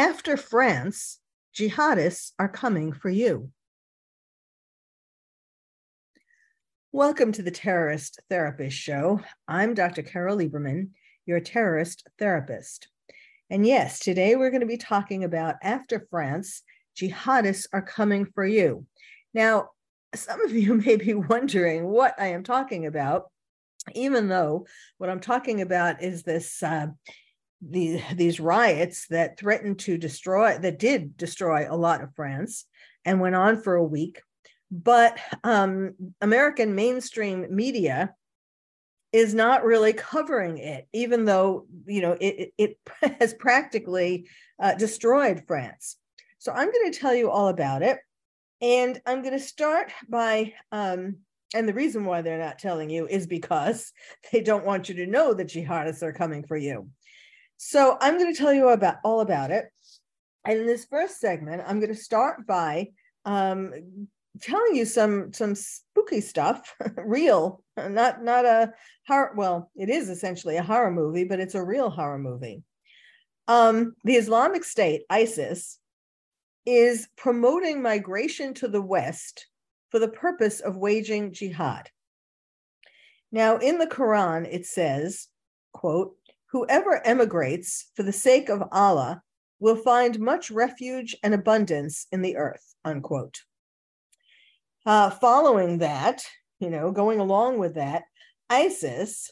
After France, jihadists are coming for you. Welcome to the Terrorist Therapist Show. I'm Dr. Carol Lieberman, your terrorist therapist. And yes, today we're going to be talking about after France, jihadists are coming for you. Now, some of you may be wondering what I am talking about, even though what I'm talking about is this uh, the, these riots that threatened to destroy, that did destroy a lot of France and went on for a week. But um, American mainstream media is not really covering it, even though you know it, it has practically uh, destroyed France. So I'm going to tell you all about it, and I'm going to start by. Um, and the reason why they're not telling you is because they don't want you to know that jihadists are coming for you. So I'm going to tell you about all about it. And in this first segment, I'm going to start by um, telling you some some spooky stuff, real, not not a horror. Well, it is essentially a horror movie, but it's a real horror movie. Um, the Islamic State, ISIS, is promoting migration to the West for the purpose of waging jihad. Now, in the Quran, it says, quote, Whoever emigrates for the sake of Allah will find much refuge and abundance in the earth, unquote. Uh, following that, you know, going along with that, ISIS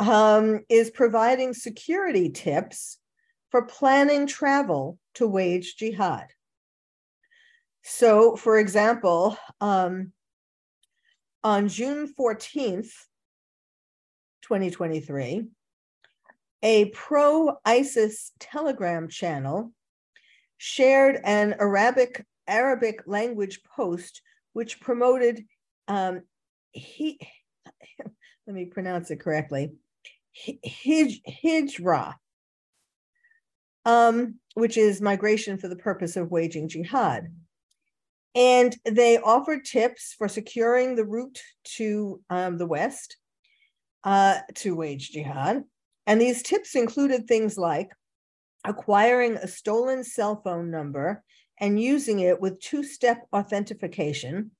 um, is providing security tips for planning travel to wage jihad. So, for example, um, on June 14th, 2023, a pro ISIS Telegram channel shared an Arabic Arabic language post which promoted um, he, let me pronounce it correctly hij, hijra um, which is migration for the purpose of waging jihad. And they offered tips for securing the route to um, the west uh, to wage jihad and these tips included things like acquiring a stolen cell phone number and using it with two step authentication,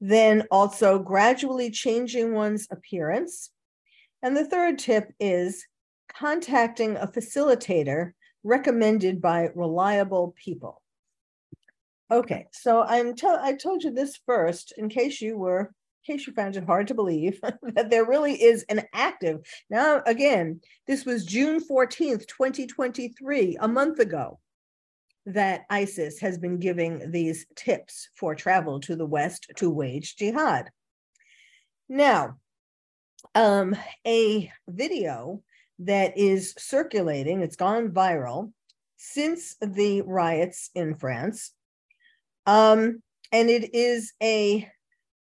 then also gradually changing one's appearance. And the third tip is contacting a facilitator recommended by reliable people. Okay, so I'm I told you this first in case you were in case you found it hard to believe, that there really is an active. Now, again, this was June 14th, 2023, a month ago, that ISIS has been giving these tips for travel to the West to wage jihad. Now, um, a video that is circulating, it's gone viral since the riots in France. Um, and it is a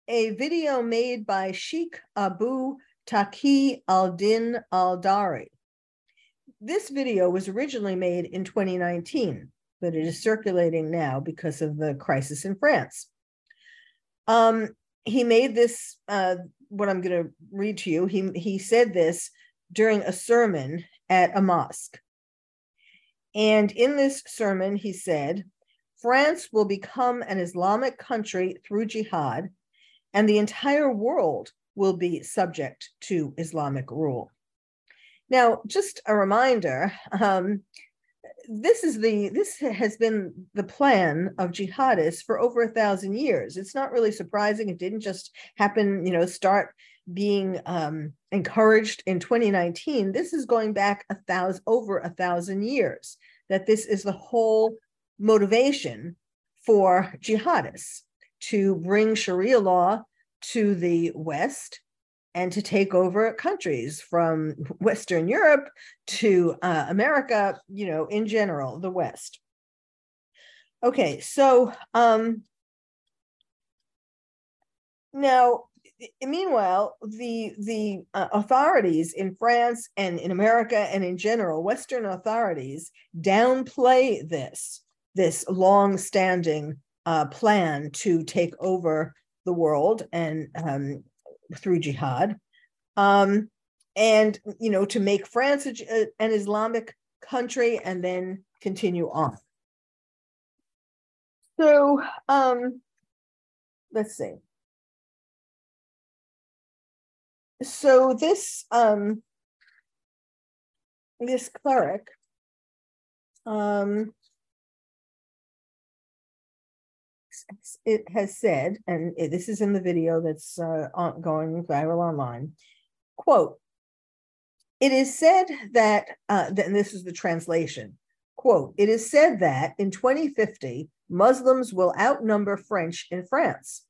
a video made by Sheikh Abu Taqi al-Din al-Dari. This video was originally made in 2019, but it is circulating now because of the crisis in France. Um, he made this, uh, what I'm going to read to you, he, he said this during a sermon at a mosque. And in this sermon, he said, France will become an Islamic country through jihad and the entire world will be subject to Islamic rule. Now, just a reminder, um, this is the this has been the plan of jihadists for over a thousand years. It's not really surprising. It didn't just happen, you know, start being um, encouraged in 2019. This is going back a thousand over a thousand years. that this is the whole motivation for jihadists to bring Sharia law to the West and to take over countries from Western Europe to uh, America, you know, in general, the West. Okay, so um, now, meanwhile, the the uh, authorities in France and in America and in general, Western authorities downplay this this long-standing uh, plan to take over the world and um, through jihad, um, and you know to make France a, an Islamic country and then continue on. So um, let's see. So this um, this cleric um, it has said, and this is in the video that's uh, going viral online, quote, it is said that, uh, and this is the translation, quote, it is said that in 2050, Muslims will outnumber French in France.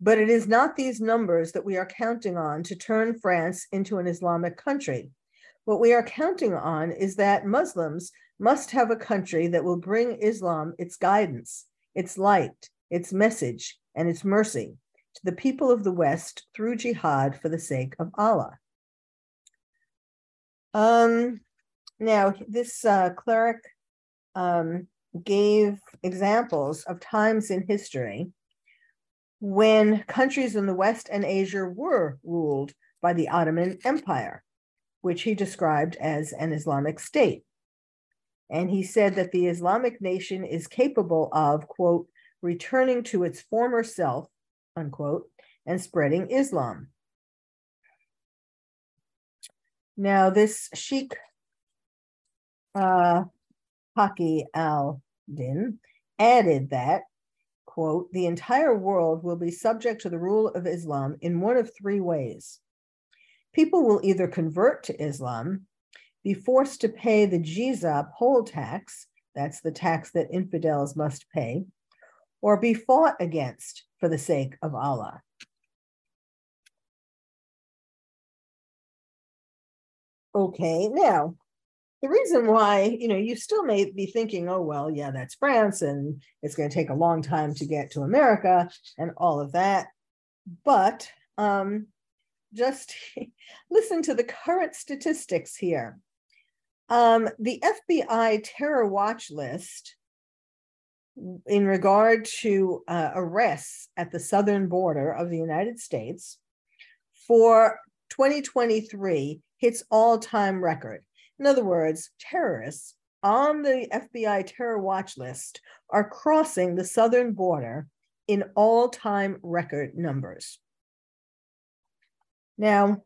But it is not these numbers that we are counting on to turn France into an Islamic country. What we are counting on is that Muslims must have a country that will bring Islam its guidance, its light, its message, and its mercy to the people of the West through jihad for the sake of Allah. Um, now, this uh, cleric um, gave examples of times in history when countries in the West and Asia were ruled by the Ottoman Empire, which he described as an Islamic state. And he said that the Islamic nation is capable of, quote, returning to its former self, unquote, and spreading Islam. Now, this Sheikh uh, Haki al Din added that, quote, the entire world will be subject to the rule of Islam in one of three ways. People will either convert to Islam, be forced to pay the jizya poll tax, that's the tax that infidels must pay, or be fought against for the sake of Allah. Okay, now the reason why, you know, you still may be thinking, oh, well, yeah, that's France and it's going to take a long time to get to America and all of that. But um, just listen to the current statistics here. Um, the FBI terror watch list in regard to uh, arrests at the southern border of the United States for 2023 hits all-time record. In other words, terrorists on the FBI terror watch list are crossing the southern border in all-time record numbers. Now,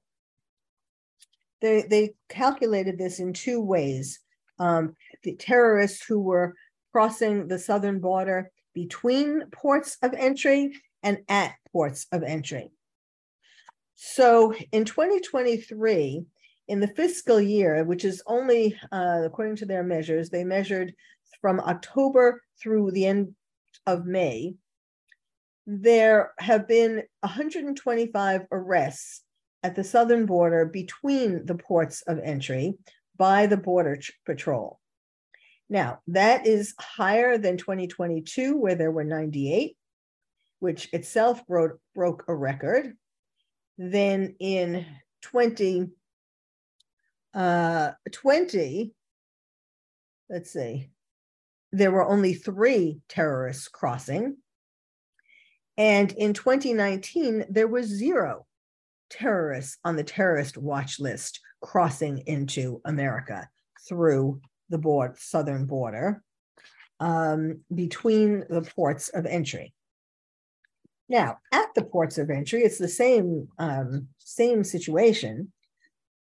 they, they calculated this in two ways. Um, the terrorists who were crossing the southern border between ports of entry and at ports of entry. So in 2023, in the fiscal year, which is only, uh, according to their measures, they measured from October through the end of May, there have been 125 arrests at the southern border between the ports of entry by the Border Patrol. Now, that is higher than 2022, where there were 98, which itself broke, broke a record. Then in 2020, uh, 20, let's see, there were only three terrorists crossing. And in 2019, there was zero terrorists on the terrorist watch list crossing into America through the board, southern border um, between the ports of entry. Now, at the ports of entry, it's the same um, same situation.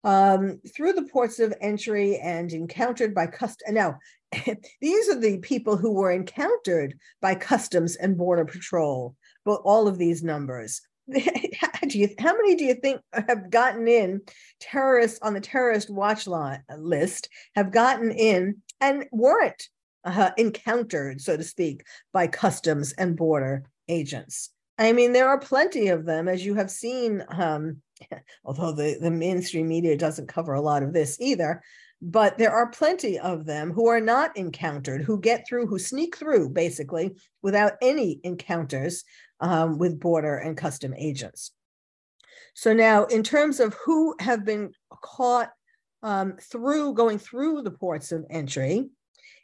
Um, through the ports of entry and encountered by custom. Now, these are the people who were encountered by Customs and Border Patrol. But all of these numbers, do you how many do you think have gotten in terrorists on the terrorist watch list have gotten in and weren't uh, encountered, so to speak, by customs and border agents? I mean, there are plenty of them, as you have seen. Um, although the, the mainstream media doesn't cover a lot of this either, but there are plenty of them who are not encountered, who get through, who sneak through basically without any encounters um, with border and custom agents. So now, in terms of who have been caught um, through going through the ports of entry,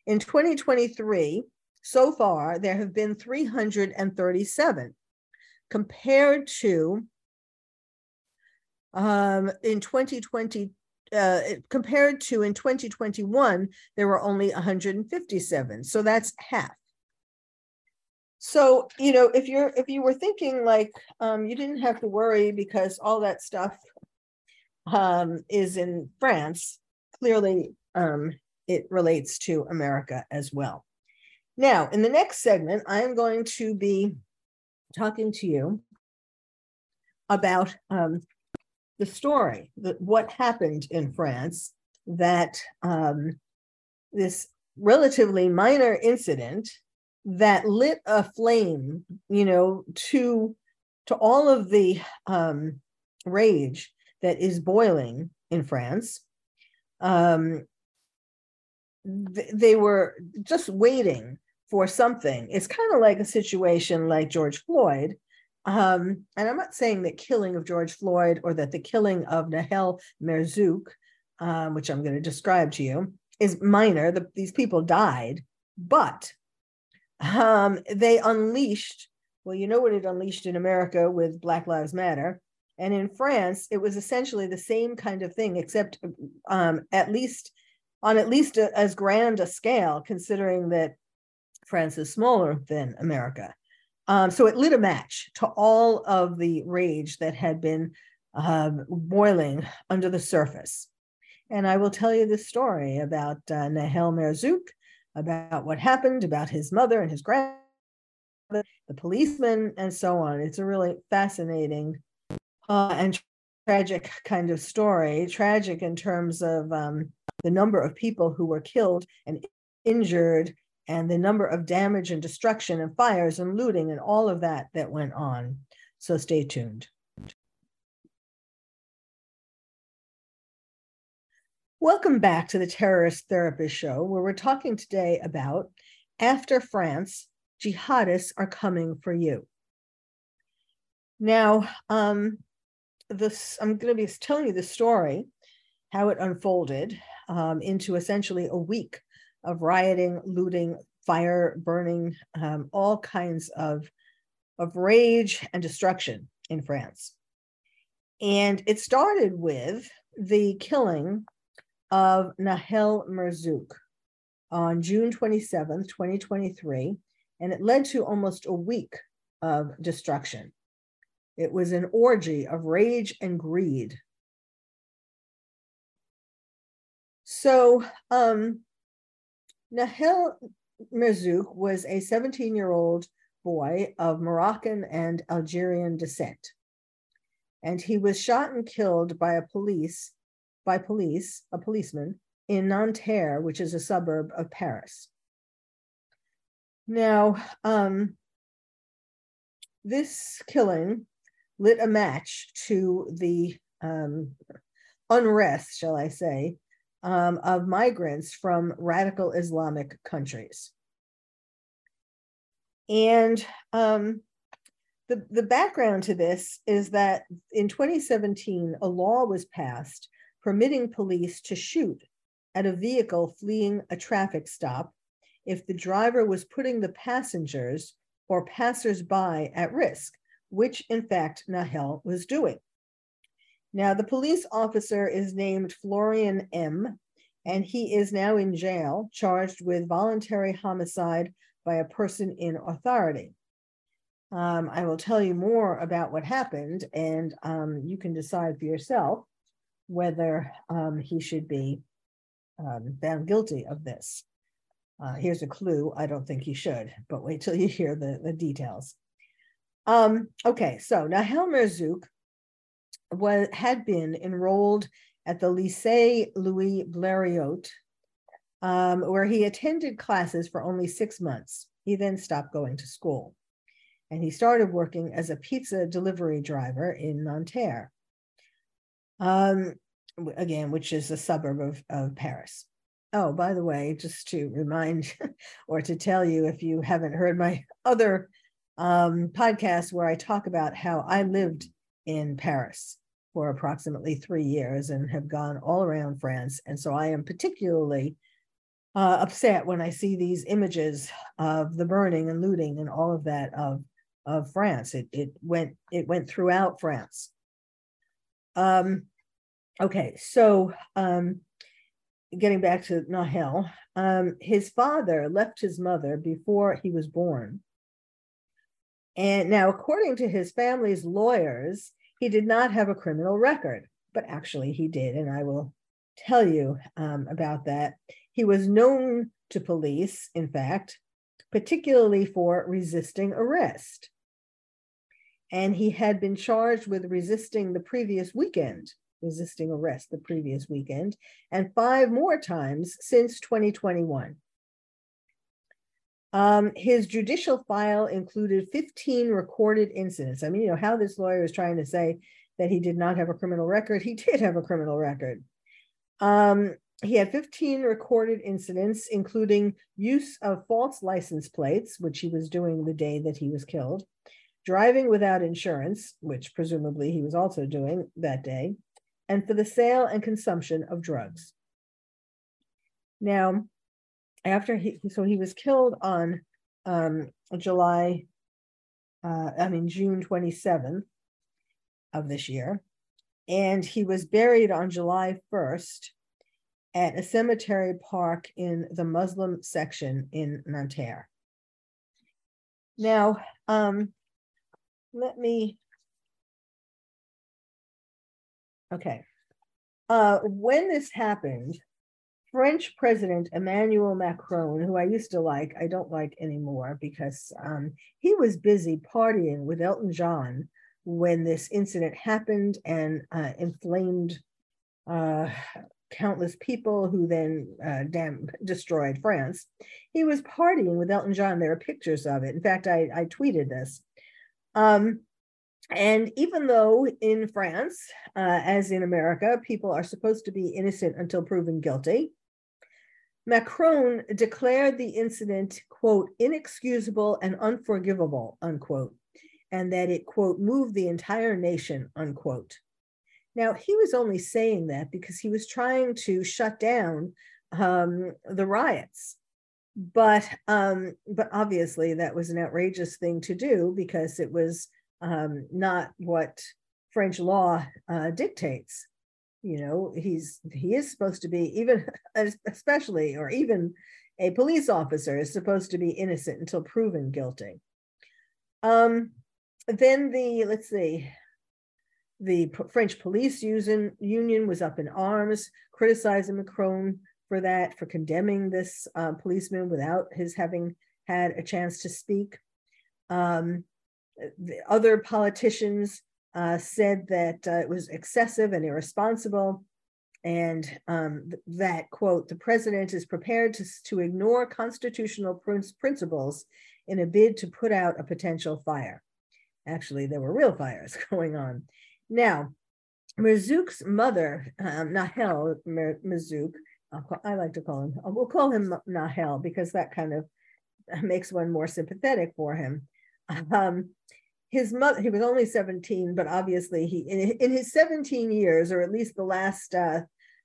in 2023, so far there have been 337 compared to um, in 2020 uh, compared to in 2021 there were only 157 so that's half. So you know if you're if you were thinking like um, you didn't have to worry because all that stuff um, is in france clearly um, it relates to america as well. Now in the next segment i am going to be talking to you about um, the story that what happened in france that um, this relatively minor incident that lit a flame, you know, to to all of the um, rage that is boiling in France. Um, th- they were just waiting for something. It's kind of like a situation like George Floyd. Um, and I'm not saying that killing of George Floyd or that the killing of Nahel Merzouk, um, which I'm going to describe to you, is minor. The, these people died, but um, they unleashed, well, you know what it unleashed in America with Black Lives Matter. And in France, it was essentially the same kind of thing, except um, at least on at least a, as grand a scale, considering that France is smaller than America. Um, so it lit a match to all of the rage that had been uh, boiling under the surface. And I will tell you this story about uh, Nahel Merzouk about what happened, about his mother and his grandmother, the policeman, and so on. It's a really fascinating uh, and tragic kind of story. Tragic in terms of um, the number of people who were killed and injured, and the number of damage and destruction and fires and looting and all of that that went on. So stay tuned. Welcome back to the Terrorist Therapist Show, where we're talking today about after France, jihadists are coming for you. Now, um, this I'm going to be telling you the story, how it unfolded um, into essentially a week of rioting, looting, fire, burning, um, all kinds of of rage and destruction in France. And it started with the killing of Nahel Merzouk on June 27th, 2023, and it led to almost a week of destruction. It was an orgy of rage and greed. So, um, Nahel Merzouk was a 17 year old boy of Moroccan and Algerian descent. And he was shot and killed by a police by police, a policeman, in Nanterre, which is a suburb of Paris. Now, um, this killing lit a match to the um, unrest, shall I say, um, of migrants from radical Islamic countries. And um, the, the background to this is that in 2017, a law was passed permitting police to shoot at a vehicle fleeing a traffic stop if the driver was putting the passengers or passersby at risk, which in fact Nahel was doing. Now, the police officer is named Florian M., and he is now in jail, charged with voluntary homicide by a person in authority. Um, I will tell you more about what happened, and um, you can decide for yourself whether um, he should be um, found guilty of this. Uh, here's a clue. I don't think he should, but wait till you hear the, the details. Um, okay, so now Helmer Merzouk was had been enrolled at the Lycée Louis Blériot, um, where he attended classes for only six months. He then stopped going to school. And he started working as a pizza delivery driver in Nanterre, um, again, which is a suburb of, of Paris. Oh, by the way, just to remind or to tell you if you haven't heard my other um, podcast where I talk about how I lived in Paris for approximately three years and have gone all around France. And so I am particularly uh, upset when I see these images of the burning and looting and all of that of of France. It it went it went throughout France. Um, okay, so um, getting back to Nahel, um, his father left his mother before he was born. And now, according to his family's lawyers, he did not have a criminal record, but actually he did, and I will tell you um, about that. He was known to police, in fact, particularly for resisting arrest. And he had been charged with resisting the previous weekend, resisting arrest the previous weekend, and five more times since 2021. Um, his judicial file included 15 recorded incidents. I mean, you know, how this lawyer is trying to say that he did not have a criminal record. He did have a criminal record. Um, he had 15 recorded incidents, including use of false license plates, which he was doing the day that he was killed, driving without insurance, which presumably he was also doing that day, and for the sale and consumption of drugs. Now, after he, so he was killed on um, July, uh, I mean, June 27th of this year, and he was buried on July 1st at a cemetery park in the Muslim section in Nanterre. Now, um, let me, okay. Uh, when this happened, French President Emmanuel Macron, who I used to like, I don't like anymore because um, he was busy partying with Elton John when this incident happened and uh, inflamed uh, countless people who then uh, damn, destroyed France. He was partying with Elton John. There are pictures of it. In fact, I, I tweeted this. Um, and even though in France, uh, as in America, people are supposed to be innocent until proven guilty, Macron declared the incident, quote, inexcusable and unforgivable, unquote, and that it, quote, moved the entire nation, unquote. Now, he was only saying that because he was trying to shut down um, the riots. But um, but obviously that was an outrageous thing to do because it was um, not what French law uh, dictates. You know, he's he is supposed to be even especially or even a police officer is supposed to be innocent until proven guilty. Um, then the let's see the French police union was up in arms, criticizing Macron for that, for condemning this uh, policeman without his having had a chance to speak. Um, the other politicians uh, said that uh, it was excessive and irresponsible, and um, that, quote, the president is prepared to, to ignore constitutional pr- principles in a bid to put out a potential fire. Actually, there were real fires going on. Now, Merzouk's mother, um, Nahel Merzouk, I like to call him, we'll call him Nahel because that kind of makes one more sympathetic for him. Um, his mother, he was only 17, but obviously he, in, in his 17 years, or at least the last uh,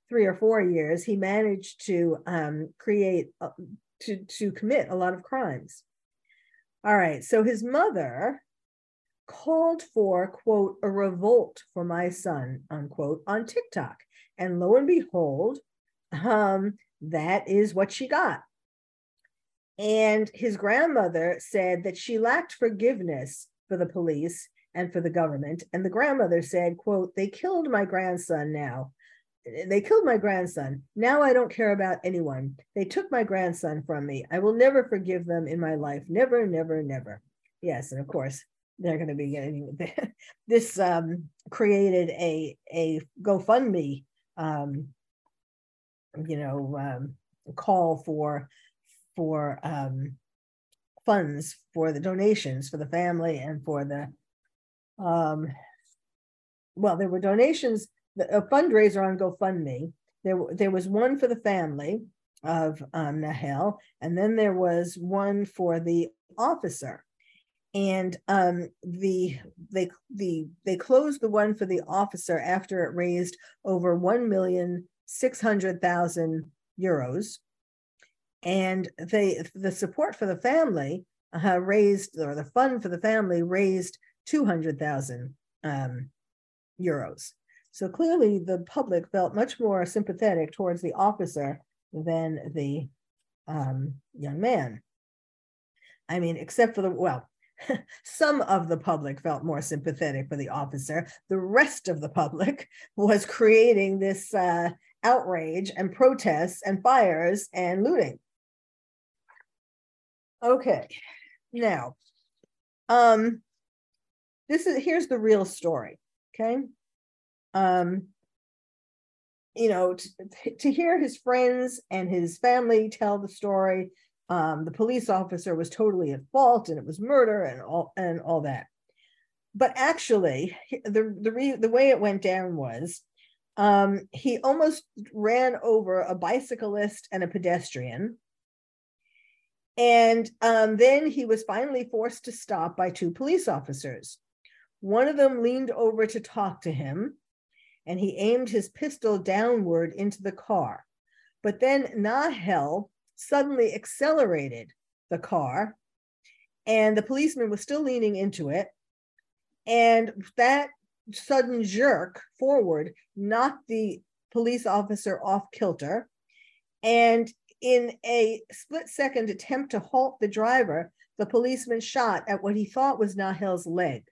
three or four years, he managed to um, create, uh, to, to commit a lot of crimes. All right, so his mother called for, quote, a revolt for my son, unquote, on TikTok. And lo and behold, um, that is what she got. And his grandmother said that she lacked forgiveness for the police and for the government. And the grandmother said, quote, they killed my grandson now. They killed my grandson. Now I don't care about anyone. They took my grandson from me. I will never forgive them in my life. Never, never, never. Yes. And of course, they're going to be getting this um, created a a GoFundMe um, you know um, call for for um, funds for the donations for the family and for the um, well there were donations a fundraiser on GoFundMe. There there was one for the family of um, Nahel and then there was one for the officer. And um, the they the they closed the one for the officer after it raised over one million six hundred thousand euros, and they the support for the family uh, raised or the fund for the family raised two hundred thousand um, euros. So clearly, the public felt much more sympathetic towards the officer than the um, young man. I mean, except for the well, some of the public felt more sympathetic for the officer. The rest of the public was creating this uh, outrage and protests and fires and looting. Okay, now, um, this is here's the real story. Okay, um, you know, to, to hear his friends and his family tell the story um, the police officer was totally at fault and it was murder and all and all that. But actually, the the re, the way it went down was um, he almost ran over a bicyclist and a pedestrian. And um, then he was finally forced to stop by two police officers. One of them leaned over to talk to him, and he aimed his pistol downward into the car. But then Nahel suddenly accelerated the car, and the policeman was still leaning into it. And that sudden jerk forward knocked the police officer off kilter. And in a split second attempt to halt the driver, the policeman shot at what he thought was Nahel's leg.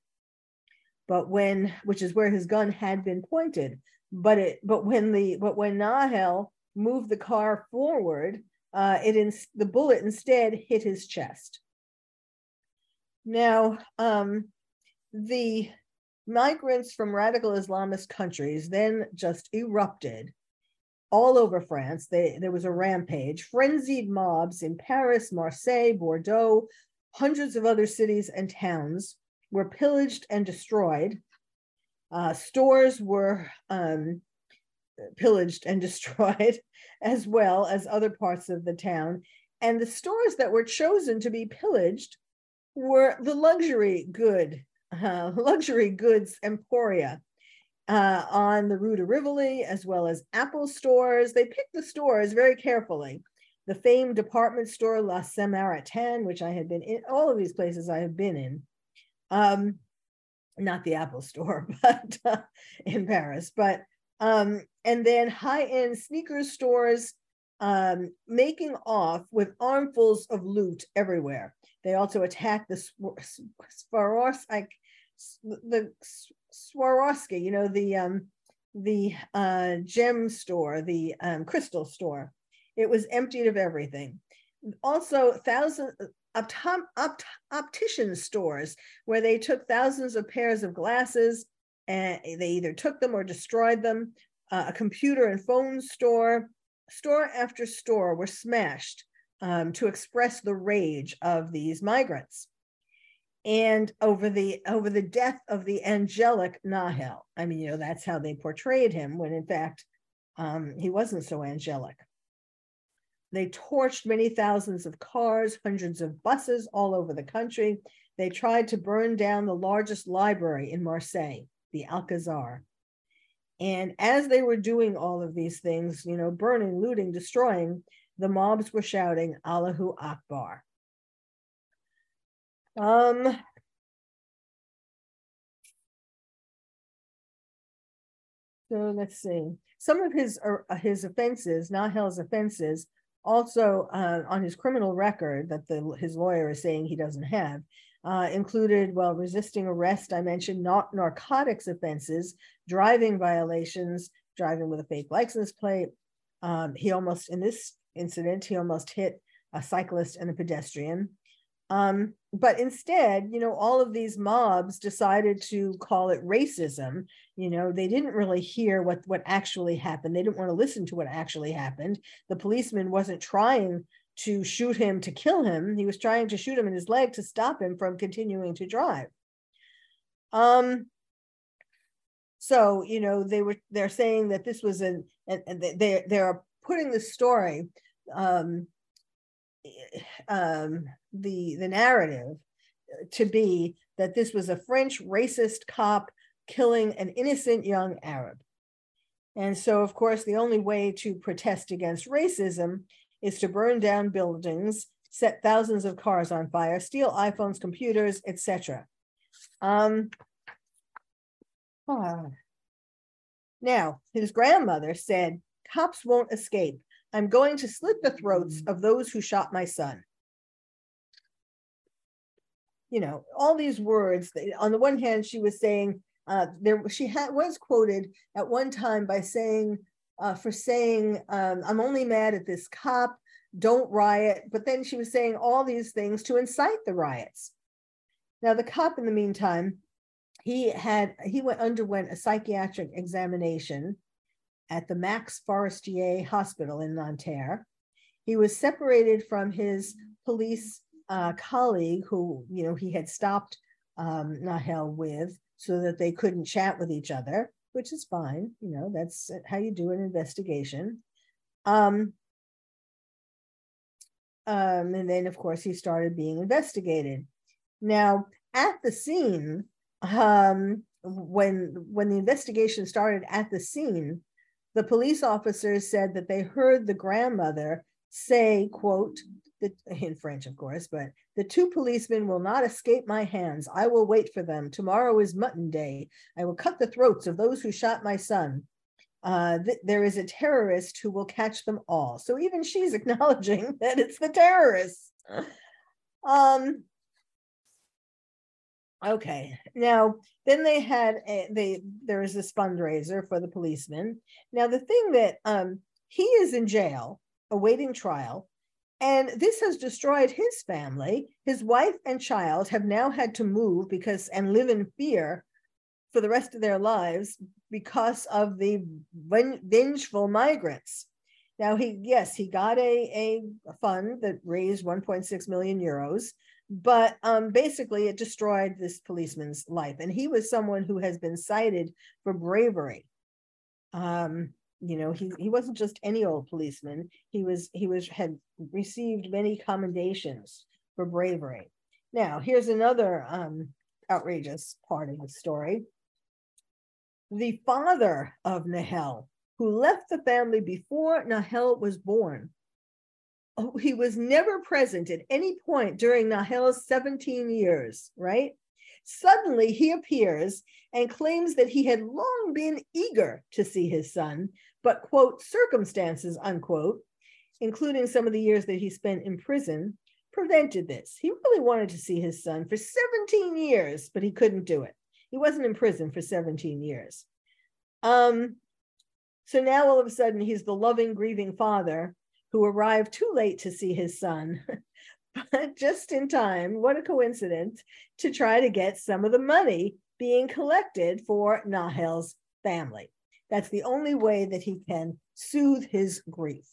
But when, which is where his gun had been pointed, but it, but when the, but when Nahel moved the car forward, uh, it in, the bullet instead hit his chest. Now, um, the migrants from radical Islamist countries then just erupted all over France. They, there was a rampage, frenzied mobs in Paris, Marseille, Bordeaux, hundreds of other cities and towns were pillaged and destroyed. Uh, stores were um, pillaged and destroyed, as well as other parts of the town. And the stores that were chosen to be pillaged were the luxury good, uh, luxury goods emporia uh, on the Rue de Rivoli, as well as Apple stores. They picked the stores very carefully. The famed department store La Samaritaine, which I had been in, all of these places I have been in. Um, not the Apple store, but uh, in Paris, but um, and then high-end sneaker stores um, making off with armfuls of loot everywhere. They also attacked the Swarovski, the Swarovski, you know, the um, the uh, gem store, the um, crystal store. It was emptied of everything. Also, thousands optom, opt, optician stores where they took thousands of pairs of glasses and they either took them or destroyed them. Uh, a computer and phone store, store after store were smashed um, to express the rage of these migrants. And over the over the death of the angelic Nahel, I mean, you know, that's how they portrayed him, when in fact um, he wasn't so angelic. They torched many thousands of cars, hundreds of buses all over the country. They tried to burn down the largest library in Marseille the Alcazar. And as they were doing all of these things, you know, burning, looting, destroying, the mobs were shouting Allahu Akbar. Um, so let's see. Some of his uh, his offenses, Nahel's offenses, also uh, on his criminal record that the his lawyer is saying he doesn't have, uh, included, well, resisting arrest, I mentioned not narcotics offenses, driving violations, driving with a fake license plate. Um, he almost, in this incident, he almost hit a cyclist and a pedestrian. Um, but instead, you know, all of these mobs decided to call it racism. You know, they didn't really hear what what actually happened. They didn't want to listen to what actually happened. The policeman wasn't trying to shoot him to kill him. He was trying to shoot him in his leg to stop him from continuing to drive. Um, so you know they were they're saying that this was an and they they're putting the story um, um, the the narrative to be that this was a French racist cop killing an innocent young Arab. And so, of course, the only way to protest against racism is to burn down buildings, set thousands of cars on fire, steal iPhones, computers, etc. Um, oh. Now, his grandmother said, Cops won't escape. I'm going to slit the throats of those who shot my son. You know, all these words. On the one hand, she was saying uh, there. She had was quoted at one time by saying uh, for saying um, I'm only mad at this cop. Don't riot. But then she was saying all these things to incite the riots. Now the cop, in the meantime, he had he went underwent a psychiatric examination at the Max Fourestier Hospital in Nanterre. He was separated from his police uh, colleague, who you know he had stopped um, Nahel with, so that they couldn't chat with each other, which is fine. You know that's how you do an investigation. Um, um, and then, of course, he started being investigated. Now, at the scene, um, when when the investigation started at the scene, the police officers said that they heard the grandmother say, quote, the, in French, of course, but the two policemen will not escape my hands. I will wait for them. Tomorrow is mutton day. I will cut the throats of those who shot my son. Uh, th- there is a terrorist who will catch them all. So even she's acknowledging that it's the terrorists. Um, Okay. Now, then they had a, they there was this fundraiser for the policeman. Now, the thing that um, he is in jail awaiting trial, and this has destroyed his family. His wife and child have now had to move because and live in fear for the rest of their lives because of the vengeful migrants. Now he yes he got a a fund that raised 1.6 million euros but um, basically it destroyed this policeman's life and he was someone who has been cited for bravery. Um, you know he, he wasn't just any old policeman he was he was had received many commendations for bravery. Now here's another um, outrageous part of the story. The father of nahel who left the family before nahel was born he was never present at any point during Nahel's 17 years, right? Suddenly he appears and claims that he had long been eager to see his son, but, quote, circumstances, unquote, including some of the years that he spent in prison, prevented this. He really wanted to see his son for 17 years, but he couldn't do it. He wasn't in prison for 17 years. Um, so now all of a sudden he's the loving, grieving father who arrived too late to see his son, but just in time, what a coincidence, to try to get some of the money being collected for Nahel's family. That's the only way that he can soothe his grief.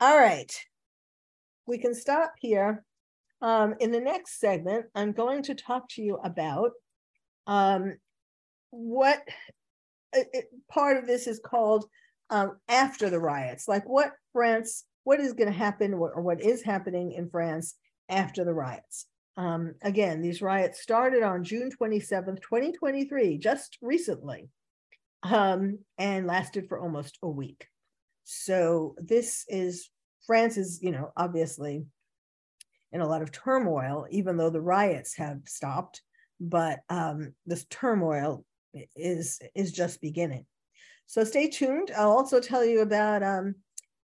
All right, we can stop here. Um, in the next segment, I'm going to talk to you about um, what it, it, part of this is called um, after the riots, like what France, what is going to happen or what is happening in France after the riots. Um, again, these riots started on June 27th, 2023, just recently, um, and lasted for almost a week. So this is France is, you know, obviously in a lot of turmoil, even though the riots have stopped, but um, this turmoil is is just beginning. So stay tuned. I'll also tell you about um,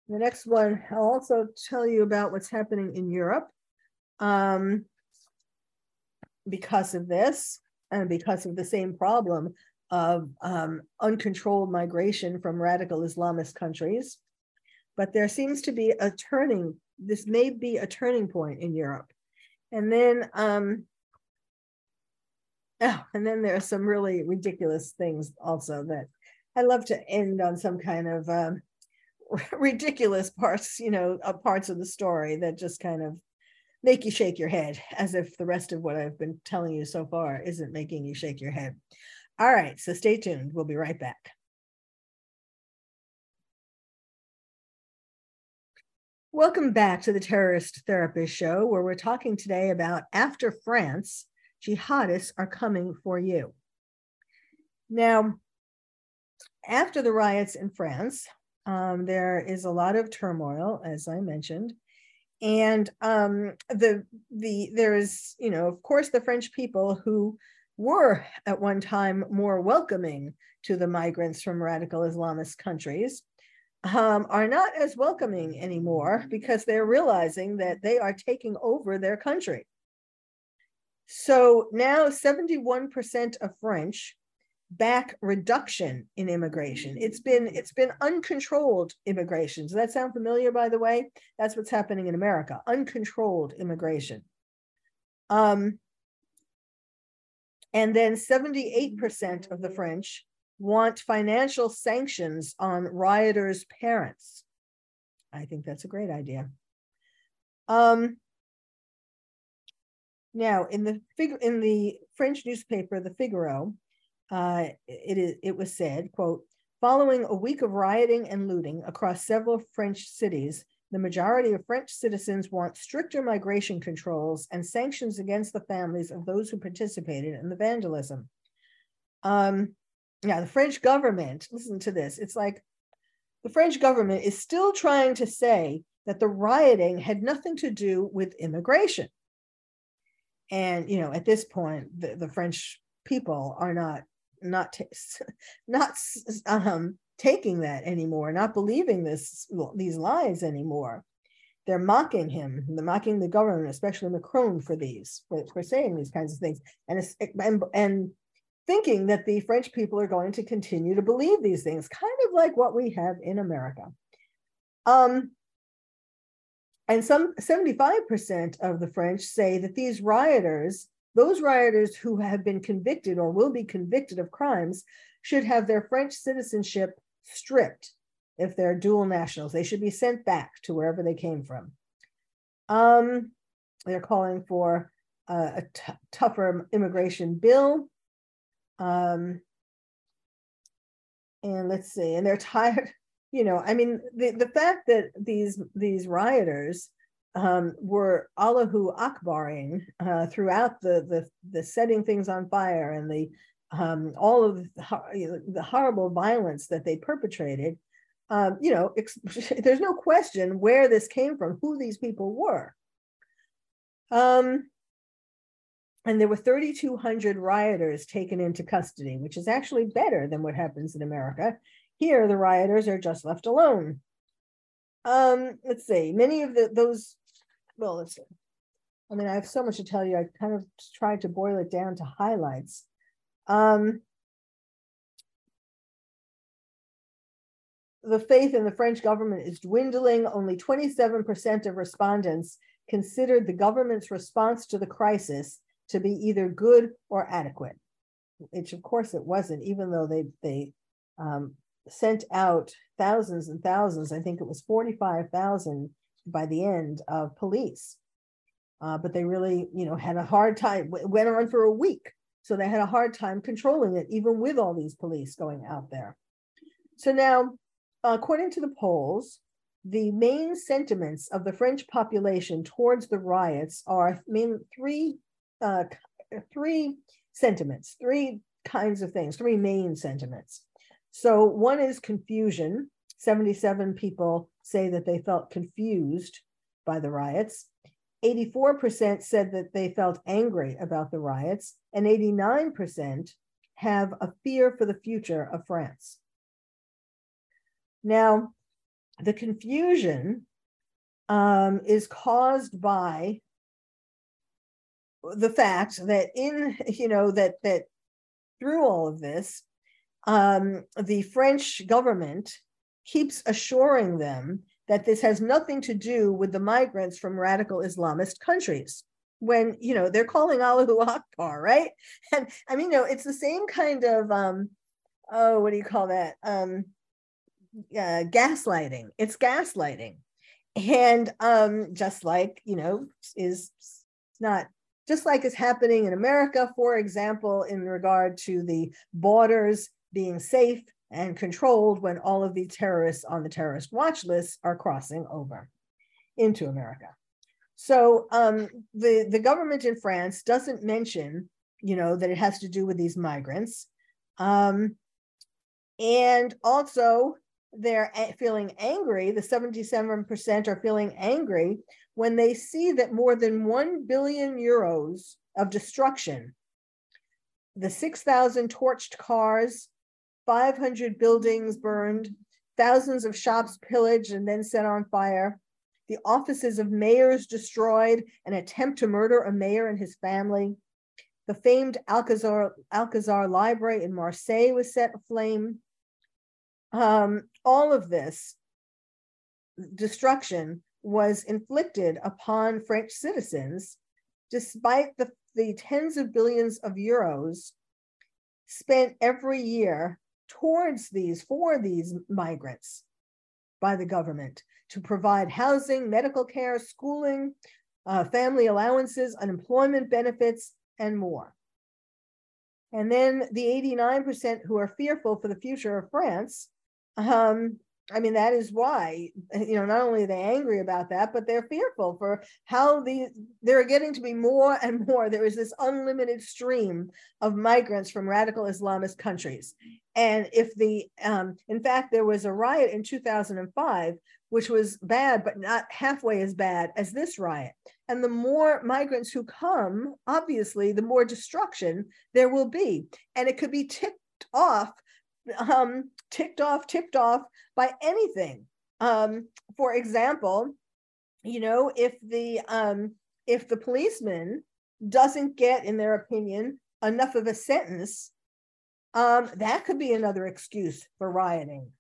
the next one, I'll also tell you about what's happening in Europe um, because of this and because of the same problem of um, uncontrolled migration from radical Islamist countries. But there seems to be a turning, this may be a turning point in Europe And then, um, oh, and then there are some really ridiculous things also that I love to end on some kind of um, ridiculous parts, you know, uh, parts of the story that just kind of make you shake your head as if the rest of what I've been telling you so far isn't making you shake your head. All right, so stay tuned. We'll be right back. Welcome back to the Terrorist Therapist Show, where we're talking today about after France, jihadists are coming for you. Now, after the riots in France, um, there is a lot of turmoil, as I mentioned, and um, the the there is you know of course the French people who were at one time more welcoming to the migrants from radical Islamist countries um, are not as welcoming anymore because they're realizing that they are taking over their country. So now 71% of French back reduction in immigration. It's been it's been uncontrolled immigration. Does that sound familiar by the way? That's what's happening in America. Uncontrolled immigration. Um, and then 78% of the French want financial sanctions on rioters' parents. I think that's a great idea. Um, now, in the fig- in the French newspaper The Figaro, uh, it is it was said, "quote Following a week of rioting and looting across several French cities, the majority of French citizens want stricter migration controls and sanctions against the families of those who participated in the vandalism." Um, yeah, the French government, listen to this. It's like the French government is still trying to say that the rioting had nothing to do with immigration. And, you know, at this point, the, the French people are not not t- not um, taking that anymore, not believing this these lies anymore. They're mocking him. They're mocking the government, especially Macron, for these for, for saying these kinds of things. And and and thinking that the French people are going to continue to believe these things, kind of like what we have in America. Um, and some 75% of the French say that these rioters, those rioters who have been convicted or will be convicted of crimes, should have their French citizenship stripped if they're dual nationals. They should be sent back to wherever they came from. Um, they're calling for a tougher immigration bill. Um, and let's see, and they're tired. You know, I mean, the, the fact that these these rioters um, were Allahu Akbaring uh, throughout the, the the setting things on fire and the um, all of the, the, horrible violence that they perpetrated. Um, you know, there's no question where this came from, who these people were. Um, and there were 3,200 rioters taken into custody, which is actually better than what happens in America. Here, the rioters are just left alone. Um, let's see, many of the, those, well, let's. I mean, I have so much to tell you. I kind of tried to boil it down to highlights. Um, the faith in the French government is dwindling. Only 27% of respondents considered the government's response to the crisis to be either good or adequate, which of course it wasn't, even though they, they um, sent out thousands and thousands, I think it was 45,000 by the end of police. Uh, but they really, you know, had a hard time, went on for a week. So they had a hard time controlling it, even with all these police going out there. So now, according to the polls, the main sentiments of the French population towards the riots are main three uh, three sentiments, three kinds of things, three main sentiments. So one is confusion. 77 people say that they felt confused by the riots. 84% said that they felt angry about the riots, and 89% have a fear for the future of France. Now, the confusion um, is caused by the fact that in you know that that through all of this um, the french government keeps assuring them that this has nothing to do with the migrants from radical islamist countries when you know they're calling Allahu Akbar, right? And I mean, you know, it's the same kind of um, oh, what do you call that? Um, uh, gaslighting. It's gaslighting, and um, just like you know, is not just like is happening in America, for example, in regard to the borders being safe and controlled when all of the terrorists on the terrorist watch list are crossing over into America. So um, the, the government in France doesn't mention, you know, that it has to do with these migrants. Um, and also, they're feeling angry, the 77% are feeling angry when they see that more than 1 billion euros of destruction, the 6,000 torched cars, 500 buildings burned, thousands of shops pillaged and then set on fire, the offices of mayors destroyed, an attempt to murder a mayor and his family. The famed Alcazar, Alcazar Library in Marseille was set aflame. Um, all of this destruction was inflicted upon French citizens, despite the, the tens of billions of euros spent every year towards these, for these migrants by the government to provide housing, medical care, schooling, uh, family allowances, unemployment benefits, and more. And then the 89% who are fearful for the future of France um, I mean, that is why, you know, not only are they angry about that, but they're fearful for how the there are getting to be more and more. There is this unlimited stream of migrants from radical Islamist countries. And if the, um, in fact, there was a riot in 2005, which was bad, but not halfway as bad as this riot. And the more migrants who come, obviously, the more destruction there will be. And it could be ticked off um, ticked off, tipped off by anything. Um, for example, you know, if the um, if the policeman doesn't get, in their opinion, enough of a sentence, um, that could be another excuse for rioting,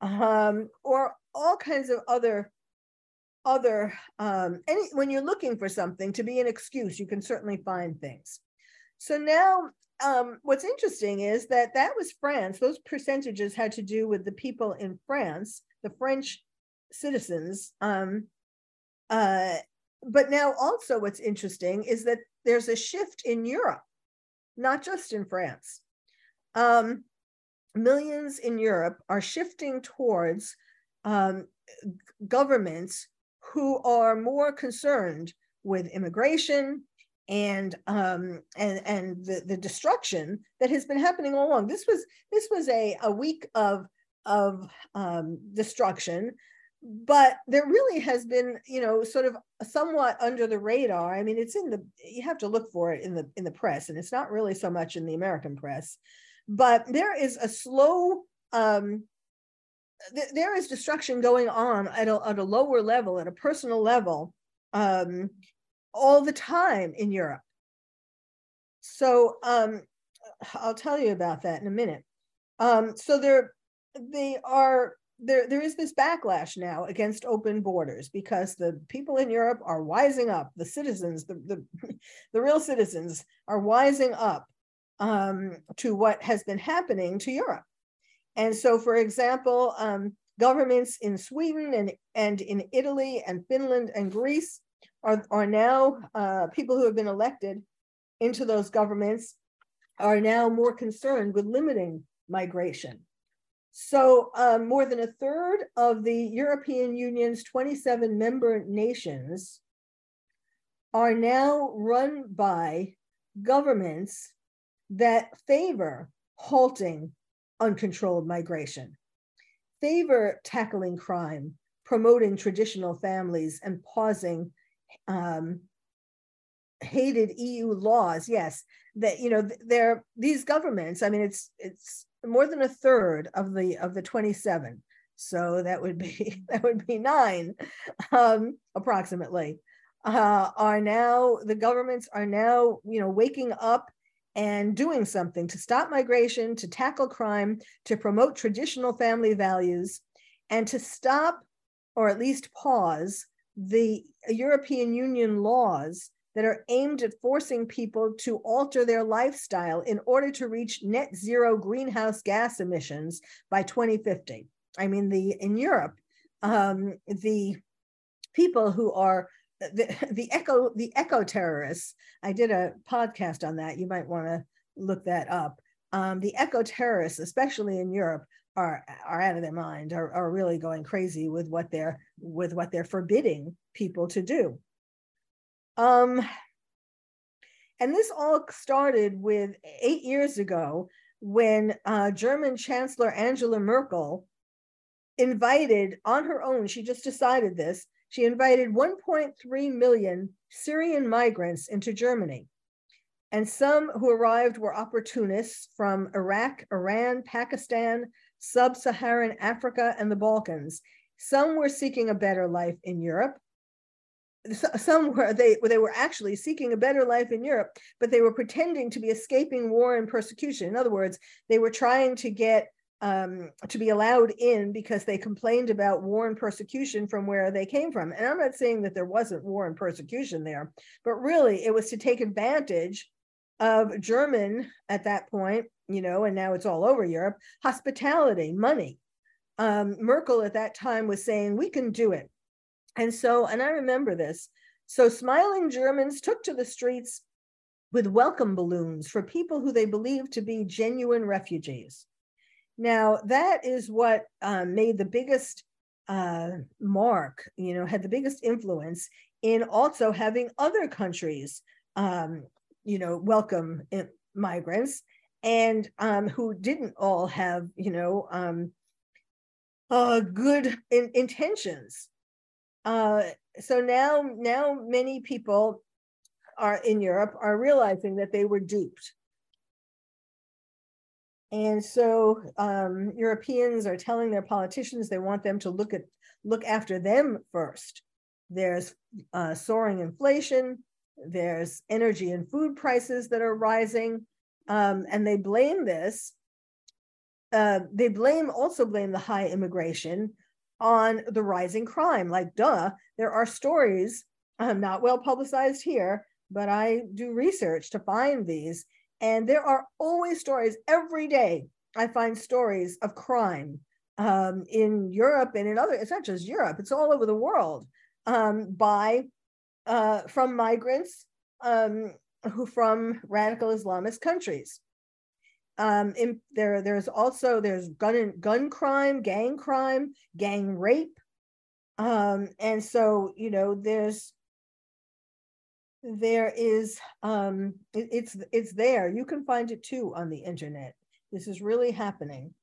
um, or all kinds of other other um, any when you're looking for something to be an excuse, you can certainly find things. So now um, what's interesting is that that was France. Those percentages had to do with the people in France, the French citizens. Um, uh, but now, also, what's interesting is that there's a shift in Europe, not just in France. Um, millions in Europe are shifting towards um, governments who are more concerned with immigration, and um, and and the, the destruction that has been happening all along. This was this was a, a week of of um, destruction, but there really has been you know sort of somewhat under the radar. I mean, it's in the you have to look for it in the in the press, and it's not really so much in the American press, but there is a slow. Um, th- there is destruction going on at a, at a lower level, at a personal level, um, all the time in Europe. So um, I'll tell you about that in a minute. Um, so there, they are there. There is this backlash now against open borders because the people in Europe are wising up. The citizens, the the, the real citizens, are wising up um, to what has been happening to Europe. And so, for example, um, governments in Sweden and, and in Italy and Finland and Greece are, are now uh, people who have been elected into those governments are now more concerned with limiting migration. So um, more than a third of the European Union's 27 member nations are now run by governments that favor halting uncontrolled migration, favor tackling crime, promoting traditional families, and pausing um, hated EU laws. Yes, that you know they're these governments. I mean, it's it's more than a third of the of the 27. So that would be that would be nine, um, approximately. Uh, are now the governments are now you know waking up and doing something to stop migration, to tackle crime, to promote traditional family values, and to stop or at least pause the European Union laws that are aimed at forcing people to alter their lifestyle in order to reach net zero greenhouse gas emissions by 2050. I mean, the in Europe, um, the people who are the, the eco the eco terrorists. I did a podcast on that. You might want to look that up. Um, the eco terrorists, especially in Europe, are are out of their mind. Are, are really going crazy with what they're with what they're forbidding people to do. Um, and this all started with eight years ago when uh, German Chancellor Angela Merkel invited on her own, she just decided this, she invited 1.3 million Syrian migrants into Germany. And some who arrived were opportunists from Iraq, Iran, Pakistan, sub Saharan Africa, and the Balkans. Some were seeking a better life in Europe. Some were they they were actually seeking a better life in Europe, but they were pretending to be escaping war and persecution. In other words, they were trying to get um, to be allowed in because they complained about war and persecution from where they came from. And I'm not saying that there wasn't war and persecution there, but really it was to take advantage of German at that point, you know, and now it's all over Europe, hospitality, money. Um, Merkel at that time was saying, we can do it. And so, and I remember this. So smiling Germans took to the streets with welcome balloons for people who they believed to be genuine refugees. Now, that is what um, made the biggest uh, mark, you know, had the biggest influence in also having other countries, um, you know, welcome migrants and um, who didn't all have, you know, um, uh, good in- intentions. Uh, so now, now many people are in Europe are realizing that they were duped and so um, Europeans are telling their politicians they want them to look at look after them first. There's uh, soaring inflation. There's energy and food prices that are rising, um, and they blame this. Uh, they blame also blame the high immigration on the rising crime. Like, duh, there are stories, um, not well publicized here, but I do research to find these and there are always stories every day. I find stories of crime um, in Europe and in other, it's not just Europe, it's all over the world um, by, uh, from migrants um, who from radical Islamist countries. Um, in, there, there's also, there's gun, gun crime, gang crime, gang rape. Um, and so, you know, there's there is um it, it's it's there. You can find it too on the internet. This is really happening.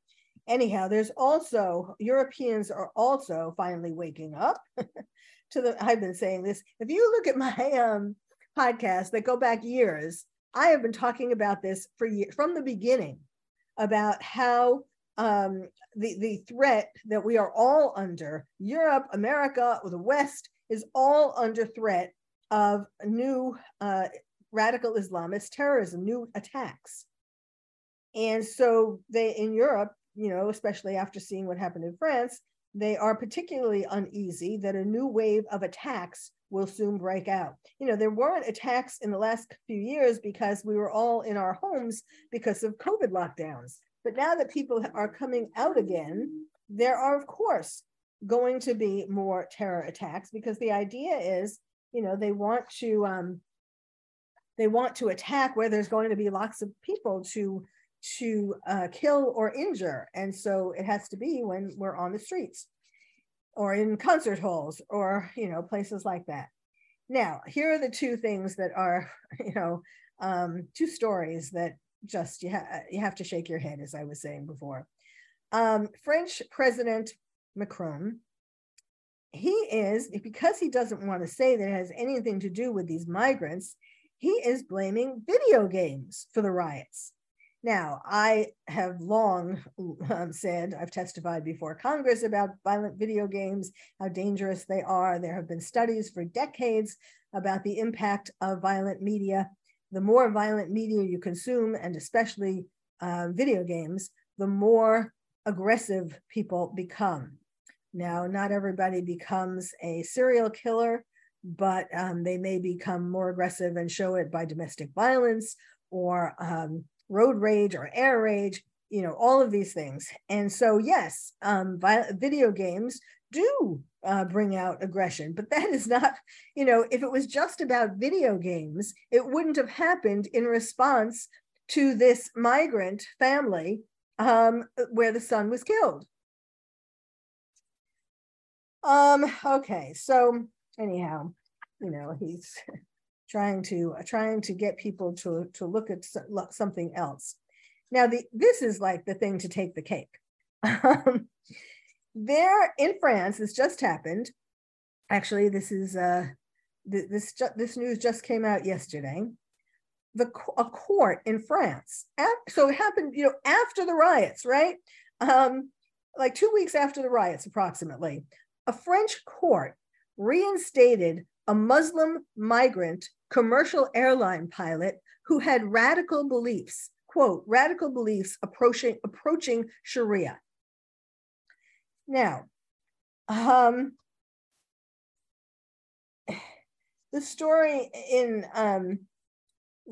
Anyhow there's also europeans are also finally waking up to the i've been saying this. If you look at my um podcast that go back years i have been talking about this for years from the beginning about how um, the, the threat that we are all under europe america or the west is all under threat of new uh, radical Islamist terrorism, new attacks. And so they in Europe, you know, especially after seeing what happened in France, they are particularly uneasy that a new wave of attacks will soon break out. You know, there weren't attacks in the last few years because we were all in our homes because of COVID lockdowns. But now that people are coming out again, there are, of course, going to be more terror attacks because the idea is you know they want to um, they want to attack where there's going to be lots of people to to uh, kill or injure and so it has to be when we're on the streets or in concert halls or you know places like that now here are the two things that are you know um, two stories that just you, ha- you have to shake your head as i was saying before um, french president macron he is, because he doesn't want to say that it has anything to do with these migrants, he is blaming video games for the riots. Now, I have long um, said, I've testified before Congress about violent video games, how dangerous they are. There have been studies for decades about the impact of violent media. The more violent media you consume, and especially uh, video games, the more aggressive people become. Now, not everybody becomes a serial killer, but um, they may become more aggressive and show it by domestic violence or um, road rage or air rage, you know, all of these things. And so, yes, um, video games do uh, bring out aggression, but that is not, you know, if it was just about video games, it wouldn't have happened in response to this migrant family um, where the son was killed. Um, okay, so anyhow, you know, he's trying to uh, trying to get people to to look at something else. Now, the this is like the thing to take the cake. Um, there in France, this just happened. Actually, this is uh, this this news just came out yesterday. The a court in France, so it happened, you know, after the riots, right? Um, like two weeks after the riots, approximately, a French court reinstated a Muslim migrant commercial airline pilot who had radical beliefs, quote, radical beliefs approaching, approaching Sharia. Now, um, the story in um,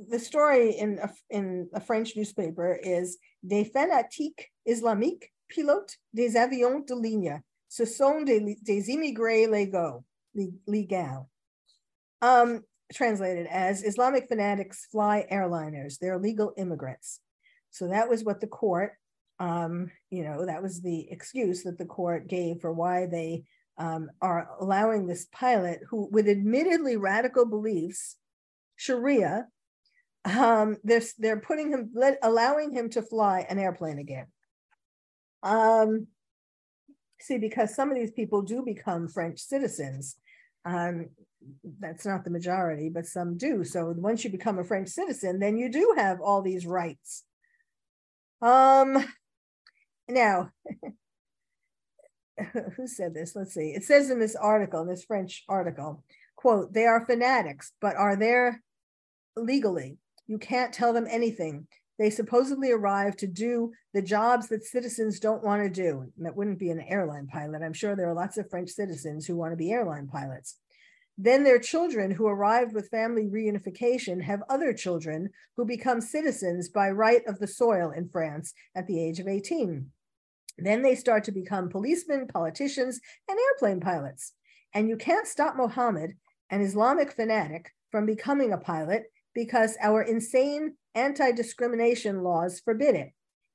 the story in a, in a French newspaper is Des fanatiques islamiques pilotes des avions de ligne. Ce sont des, des immigrés légaux, légaux. Um, translated as Islamic fanatics fly airliners. They're legal immigrants. So that was what the court, um, you know, that was the excuse that the court gave for why they um, are allowing this pilot who, with admittedly radical beliefs, Sharia, um, they're, they're putting him, let, allowing him to fly an airplane again. Um, see, because some of these people do become French citizens. Um, that's not the majority, but some do. So once you become a French citizen, then you do have all these rights. Um, now, who said this? Let's see. It says in this article, in this French article, quote, they are fanatics, but are there legally? You can't tell them anything. They supposedly arrive to do the jobs that citizens don't want to do. that wouldn't be an airline pilot. I'm sure there are lots of French citizens who want to be airline pilots. Then their children who arrived with family reunification have other children who become citizens by right of the soil in France at the age of 18. Then they start to become policemen, politicians, and airplane pilots. And you can't stop Mohammed, an Islamic fanatic, from becoming a pilot because our insane anti discrimination laws forbid it.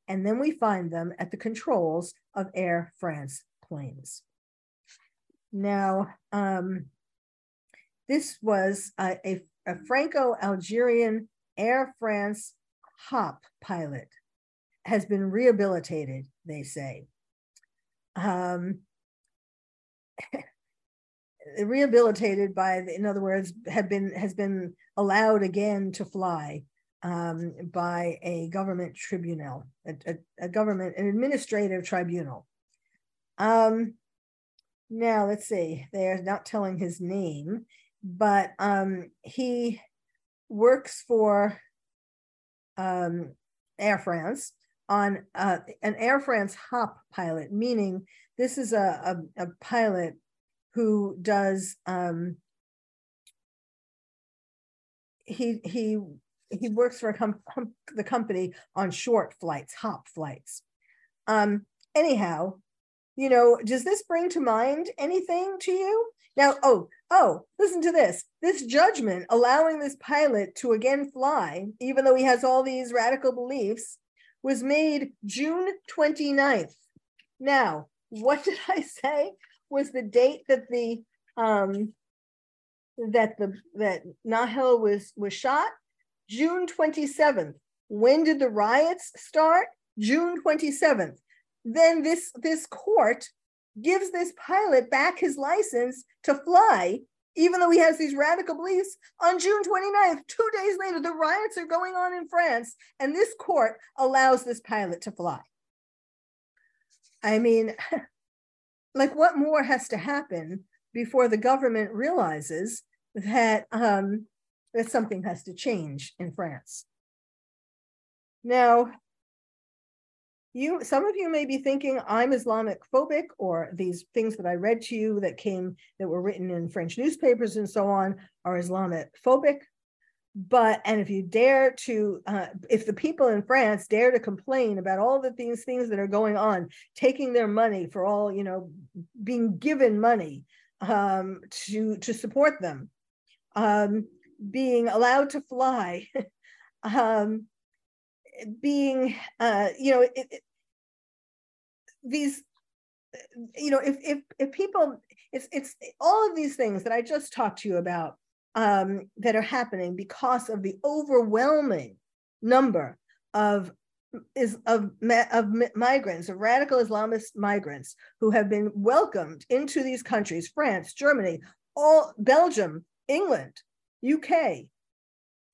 And then we find them at the controls of Air France planes. Now, um, this was a, a, a Franco Algerian Air France HOP pilot, has been rehabilitated, they say. Um, rehabilitated by, in other words, have been has been allowed again to fly um, by a government tribunal, a, a, a, government, an administrative tribunal. Um, now let's see, they're not telling his name but um, he works for um, Air France on uh, an Air France hop pilot, meaning this is a, a, a pilot who does um, he he he works for com- the company on short flights, hop flights. Um, anyhow, you know, does this bring to mind anything to you? Now, oh, oh, listen to this. This judgment allowing this pilot to again fly, even though he has all these radical beliefs, was made June 29th. Now, what did I say was the date that the um that the that Nahel was was shot? June 27th. When did the riots start? June 27th. Then this this court gives this pilot back his license to fly, even though he has these radical beliefs, on June 29th, two days later, the riots are going on in France, and this court allows this pilot to fly. I mean, like, what more has to happen before the government realizes that, um, that something has to change in France? Now, you some of you may be thinking I'm Islamic phobic or these things that I read to you that came that were written in French newspapers and so on are Islamic phobic. But and if you dare to, uh, if the people in France dare to complain about all the things things that are going on, taking their money for all you know, being given money um, to to support them, um, being allowed to fly, um, being uh, you know, it, it, these you know if if if people it's it's all of these things that i just talked to you about um, that are happening because of the overwhelming number of is of of migrants of radical islamist migrants who have been welcomed into these countries france germany all belgium england uk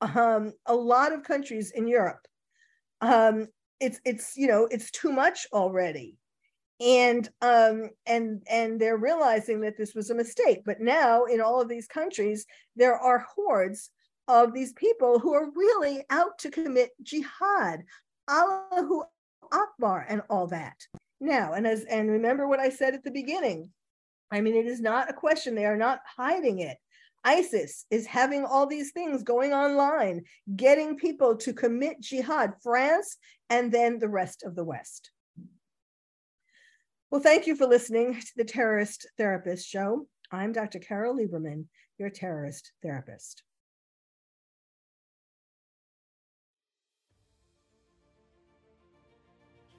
um, a lot of countries in europe um, it's it's you know it's too much already and um, and and they're realizing that this was a mistake. But now in all of these countries, there are hordes of these people who are really out to commit jihad, Allahu Akbar, and all that. Now, and as and remember what I said at the beginning. I mean, it is not a question. They are not hiding it. ISIS is having all these things going online, getting people to commit jihad, France, and then the rest of the West. Well, thank you for listening to the Terrorist Therapist Show. I'm Dr. Carole Lieberman, your terrorist therapist.